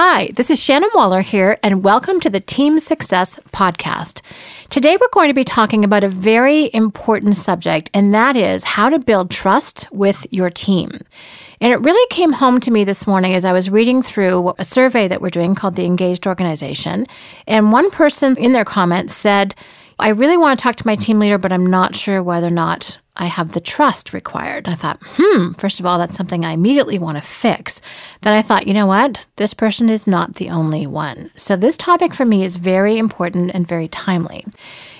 Hi, this is Shannon Waller here, and welcome to the Team Success Podcast. Today, we're going to be talking about a very important subject, and that is how to build trust with your team. And it really came home to me this morning as I was reading through a survey that we're doing called the Engaged Organization. And one person in their comments said, I really want to talk to my team leader, but I'm not sure whether or not I have the trust required. I thought, hmm, first of all, that's something I immediately want to fix. Then I thought, you know what? This person is not the only one. So this topic for me is very important and very timely.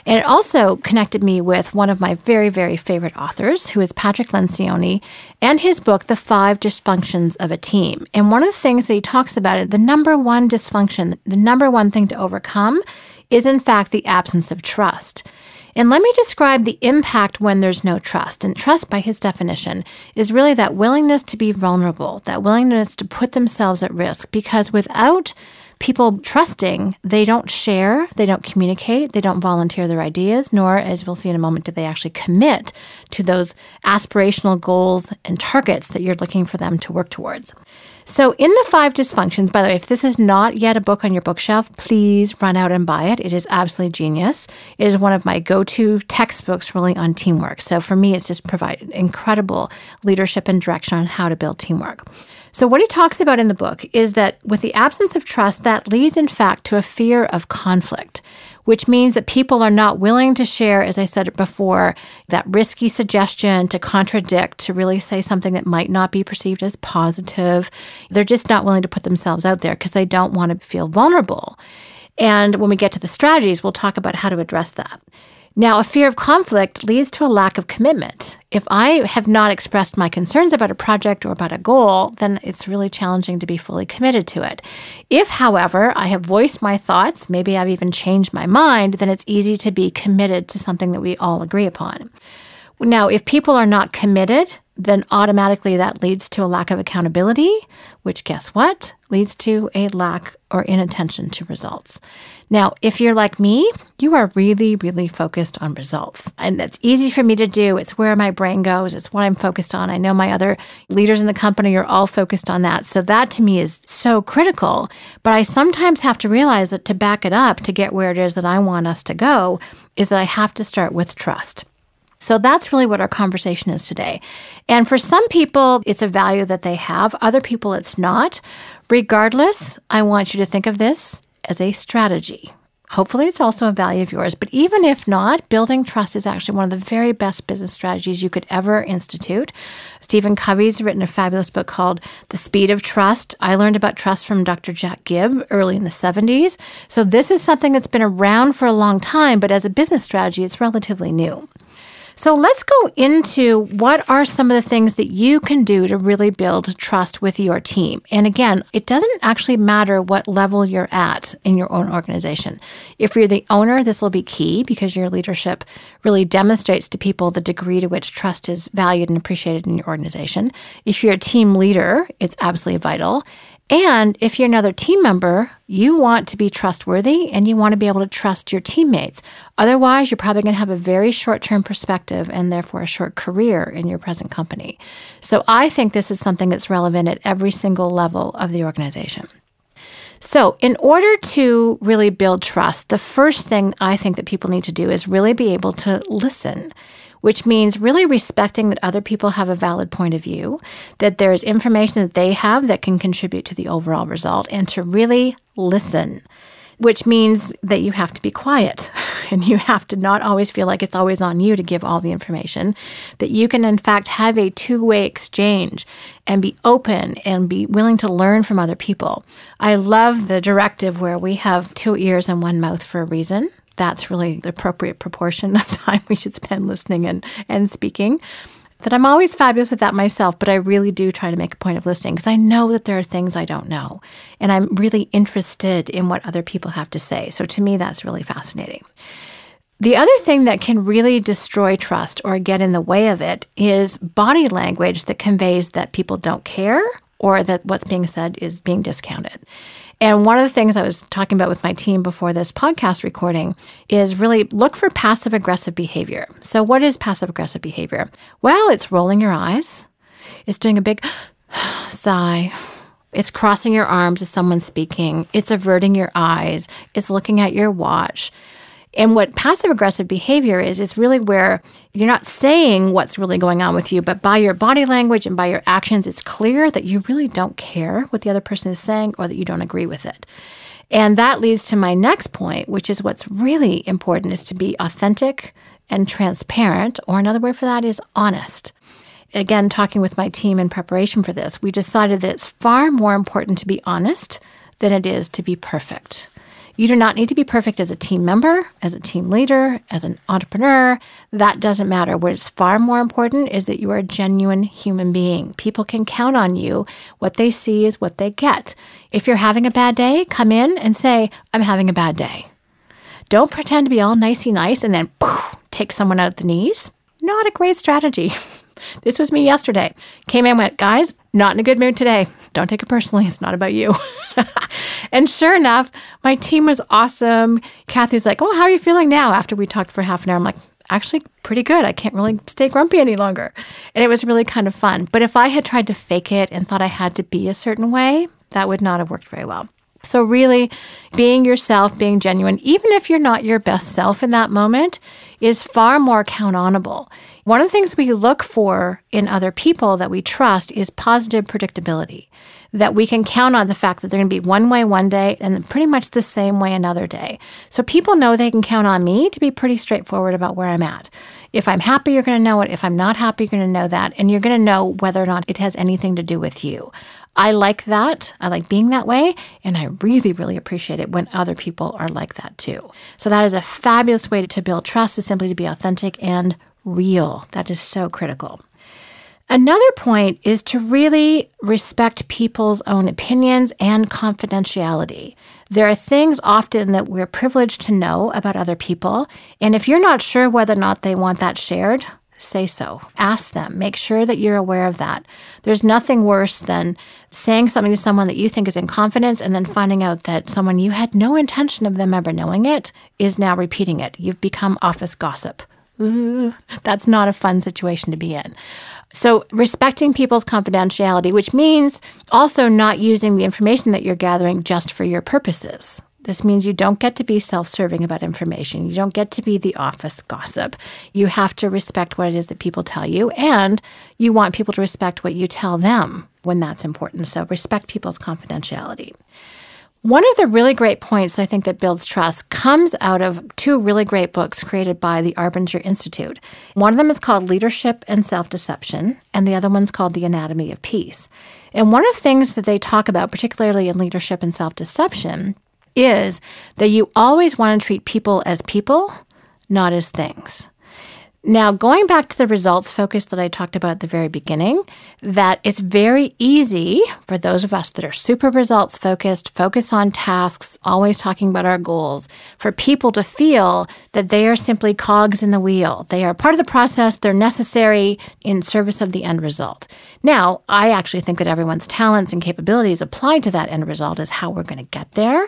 And it also connected me with one of my very, very favorite authors, who is Patrick Lencioni, and his book, The Five Dysfunctions of a Team. And one of the things that he talks about it, the number one dysfunction, the number one thing to overcome is in fact the absence of trust. And let me describe the impact when there's no trust. And trust, by his definition, is really that willingness to be vulnerable, that willingness to put themselves at risk. Because without people trusting, they don't share, they don't communicate, they don't volunteer their ideas, nor, as we'll see in a moment, do they actually commit to those aspirational goals and targets that you're looking for them to work towards. So, in the five dysfunctions, by the way, if this is not yet a book on your bookshelf, please run out and buy it. It is absolutely genius. It is one of my go to textbooks really on teamwork. So, for me, it's just provided incredible leadership and direction on how to build teamwork. So, what he talks about in the book is that with the absence of trust, that leads, in fact, to a fear of conflict which means that people are not willing to share, as I said before, that risky suggestion to contradict, to really say something that might not be perceived as positive. They're just not willing to put themselves out there because they don't want to feel vulnerable. And when we get to the strategies, we'll talk about how to address that. Now, a fear of conflict leads to a lack of commitment. If I have not expressed my concerns about a project or about a goal, then it's really challenging to be fully committed to it. If, however, I have voiced my thoughts, maybe I've even changed my mind, then it's easy to be committed to something that we all agree upon. Now, if people are not committed, then automatically that leads to a lack of accountability, which guess what? Leads to a lack or inattention to results. Now, if you're like me, you are really, really focused on results. And that's easy for me to do. It's where my brain goes. It's what I'm focused on. I know my other leaders in the company are all focused on that. So that to me is so critical. But I sometimes have to realize that to back it up, to get where it is that I want us to go, is that I have to start with trust. So that's really what our conversation is today. And for some people, it's a value that they have, other people, it's not. Regardless, I want you to think of this as a strategy. Hopefully, it's also a value of yours. But even if not, building trust is actually one of the very best business strategies you could ever institute. Stephen Covey's written a fabulous book called The Speed of Trust. I learned about trust from Dr. Jack Gibb early in the 70s. So, this is something that's been around for a long time, but as a business strategy, it's relatively new. So let's go into what are some of the things that you can do to really build trust with your team. And again, it doesn't actually matter what level you're at in your own organization. If you're the owner, this will be key because your leadership really demonstrates to people the degree to which trust is valued and appreciated in your organization. If you're a team leader, it's absolutely vital. And if you're another team member, you want to be trustworthy and you want to be able to trust your teammates. Otherwise, you're probably going to have a very short term perspective and therefore a short career in your present company. So I think this is something that's relevant at every single level of the organization. So, in order to really build trust, the first thing I think that people need to do is really be able to listen which means really respecting that other people have a valid point of view, that there's information that they have that can contribute to the overall result, and to really listen. Which means that you have to be quiet and you have to not always feel like it's always on you to give all the information. That you can, in fact, have a two way exchange and be open and be willing to learn from other people. I love the directive where we have two ears and one mouth for a reason that's really the appropriate proportion of time we should spend listening and, and speaking. That I'm always fabulous at that myself, but I really do try to make a point of listening because I know that there are things I don't know. And I'm really interested in what other people have to say. So to me, that's really fascinating. The other thing that can really destroy trust or get in the way of it is body language that conveys that people don't care or that what's being said is being discounted. And one of the things I was talking about with my team before this podcast recording is really look for passive aggressive behavior. So, what is passive aggressive behavior? Well, it's rolling your eyes, it's doing a big sigh, It's crossing your arms as someone's speaking. It's averting your eyes. It's looking at your watch. And what passive aggressive behavior is, is really where you're not saying what's really going on with you, but by your body language and by your actions, it's clear that you really don't care what the other person is saying or that you don't agree with it. And that leads to my next point, which is what's really important is to be authentic and transparent, or another word for that is honest. Again, talking with my team in preparation for this, we decided that it's far more important to be honest than it is to be perfect. You do not need to be perfect as a team member, as a team leader, as an entrepreneur. That doesn't matter. What is far more important is that you are a genuine human being. People can count on you. What they see is what they get. If you're having a bad day, come in and say, I'm having a bad day. Don't pretend to be all nicey nice and then poof, take someone out at the knees. Not a great strategy. This was me yesterday. Came in, went, guys, not in a good mood today. Don't take it personally. It's not about you. and sure enough, my team was awesome. Kathy's like, Oh, how are you feeling now? After we talked for half an hour, I'm like, Actually, pretty good. I can't really stay grumpy any longer. And it was really kind of fun. But if I had tried to fake it and thought I had to be a certain way, that would not have worked very well. So, really, being yourself, being genuine, even if you're not your best self in that moment, is far more count onable. One of the things we look for in other people that we trust is positive predictability. That we can count on the fact that they're going to be one way one day and pretty much the same way another day. So people know they can count on me to be pretty straightforward about where I'm at. If I'm happy, you're going to know it. If I'm not happy, you're going to know that. And you're going to know whether or not it has anything to do with you. I like that. I like being that way. And I really, really appreciate it when other people are like that too. So that is a fabulous way to build trust is simply to be authentic and real. That is so critical. Another point is to really respect people's own opinions and confidentiality. There are things often that we're privileged to know about other people, and if you're not sure whether or not they want that shared, say so. Ask them. Make sure that you're aware of that. There's nothing worse than saying something to someone that you think is in confidence and then finding out that someone you had no intention of them ever knowing it is now repeating it. You've become office gossip. that's not a fun situation to be in. So, respecting people's confidentiality, which means also not using the information that you're gathering just for your purposes. This means you don't get to be self serving about information. You don't get to be the office gossip. You have to respect what it is that people tell you, and you want people to respect what you tell them when that's important. So, respect people's confidentiality. One of the really great points I think that builds trust comes out of two really great books created by the Arbinger Institute. One of them is called Leadership and Self Deception, and the other one's called The Anatomy of Peace. And one of the things that they talk about, particularly in leadership and self deception, is that you always want to treat people as people, not as things. Now, going back to the results focus that I talked about at the very beginning, that it's very easy for those of us that are super results focused, focus on tasks, always talking about our goals, for people to feel that they are simply cogs in the wheel. They are part of the process, they're necessary in service of the end result. Now, I actually think that everyone's talents and capabilities applied to that end result is how we're going to get there.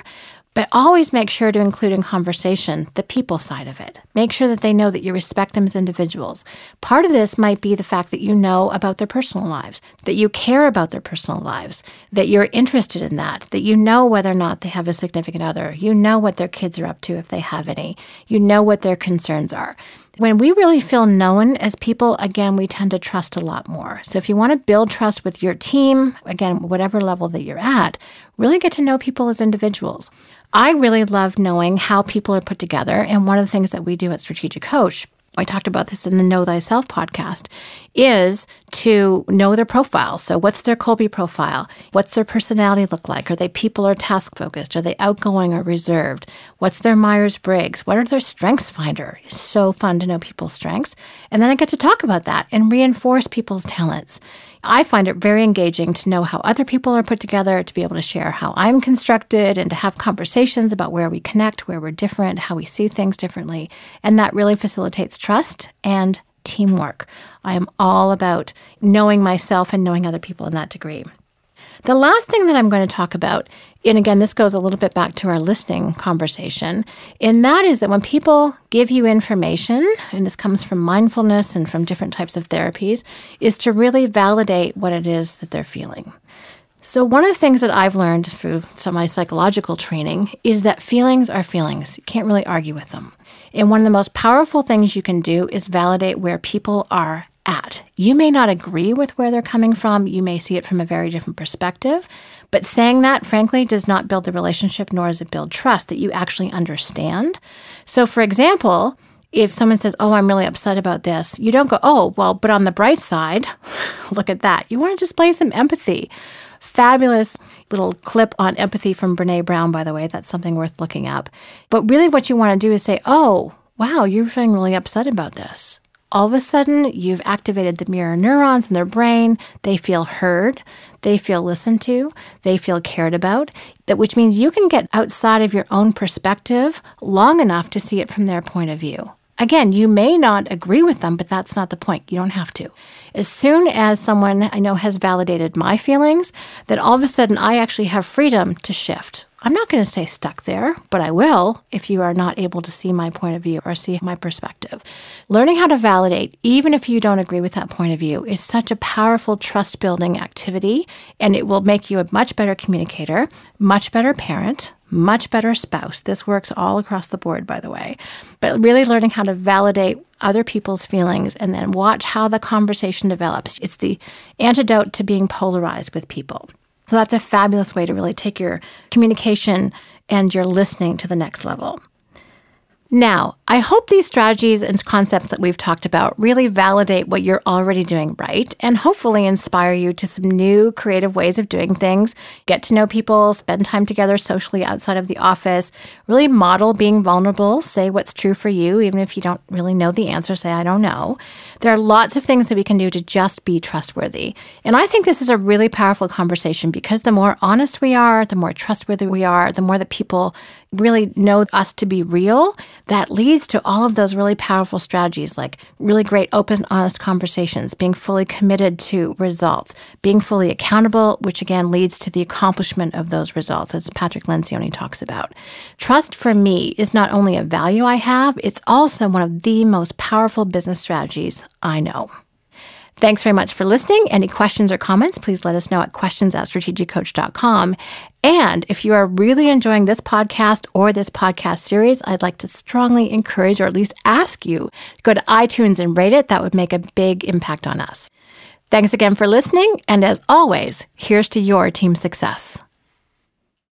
But always make sure to include in conversation the people side of it. Make sure that they know that you respect them as individuals. Part of this might be the fact that you know about their personal lives, that you care about their personal lives, that you're interested in that, that you know whether or not they have a significant other, you know what their kids are up to if they have any, you know what their concerns are. When we really feel known as people, again, we tend to trust a lot more. So if you want to build trust with your team, again, whatever level that you're at, really get to know people as individuals. I really love knowing how people are put together. And one of the things that we do at Strategic Coach, I talked about this in the Know Thyself podcast, is to know their profile. So, what's their Kolbe profile? What's their personality look like? Are they people or task focused? Are they outgoing or reserved? What's their Myers Briggs? What are their strengths finder? It's so fun to know people's strengths. And then I get to talk about that and reinforce people's talents. I find it very engaging to know how other people are put together, to be able to share how I'm constructed, and to have conversations about where we connect, where we're different, how we see things differently. And that really facilitates trust and teamwork. I am all about knowing myself and knowing other people in that degree. The last thing that I'm going to talk about, and again, this goes a little bit back to our listening conversation, and that is that when people give you information, and this comes from mindfulness and from different types of therapies, is to really validate what it is that they're feeling. So, one of the things that I've learned through some of my psychological training is that feelings are feelings. You can't really argue with them. And one of the most powerful things you can do is validate where people are at. You may not agree with where they're coming from, you may see it from a very different perspective, but saying that, frankly, does not build a relationship, nor does it build trust that you actually understand. So, for example, if someone says, Oh, I'm really upset about this, you don't go, Oh, well, but on the bright side, look at that. You want to display some empathy. Fabulous little clip on empathy from Brene Brown, by the way. That's something worth looking up. But really, what you want to do is say, Oh, wow, you're feeling really upset about this all of a sudden you've activated the mirror neurons in their brain. They feel heard. They feel listened to. They feel cared about. That which means you can get outside of your own perspective long enough to see it from their point of view. Again, you may not agree with them, but that's not the point. You don't have to. As soon as someone I know has validated my feelings, then all of a sudden I actually have freedom to shift. I'm not going to stay stuck there, but I will if you are not able to see my point of view or see my perspective. Learning how to validate, even if you don't agree with that point of view, is such a powerful trust building activity, and it will make you a much better communicator, much better parent, much better spouse. This works all across the board, by the way. But really learning how to validate other people's feelings and then watch how the conversation develops. It's the antidote to being polarized with people. So that's a fabulous way to really take your communication and your listening to the next level. Now, I hope these strategies and concepts that we've talked about really validate what you're already doing right and hopefully inspire you to some new creative ways of doing things. Get to know people, spend time together socially outside of the office, really model being vulnerable, say what's true for you, even if you don't really know the answer, say, I don't know. There are lots of things that we can do to just be trustworthy. And I think this is a really powerful conversation because the more honest we are, the more trustworthy we are, the more that people really know us to be real, that leads to all of those really powerful strategies like really great open, honest conversations, being fully committed to results, being fully accountable, which again leads to the accomplishment of those results, as Patrick Lencioni talks about. Trust for me is not only a value I have, it's also one of the most powerful business strategies I know. Thanks very much for listening. Any questions or comments, please let us know at questions at strategiccoach.com. And if you are really enjoying this podcast or this podcast series, I'd like to strongly encourage or at least ask you to go to iTunes and rate it. That would make a big impact on us. Thanks again for listening. And as always, here's to your team success.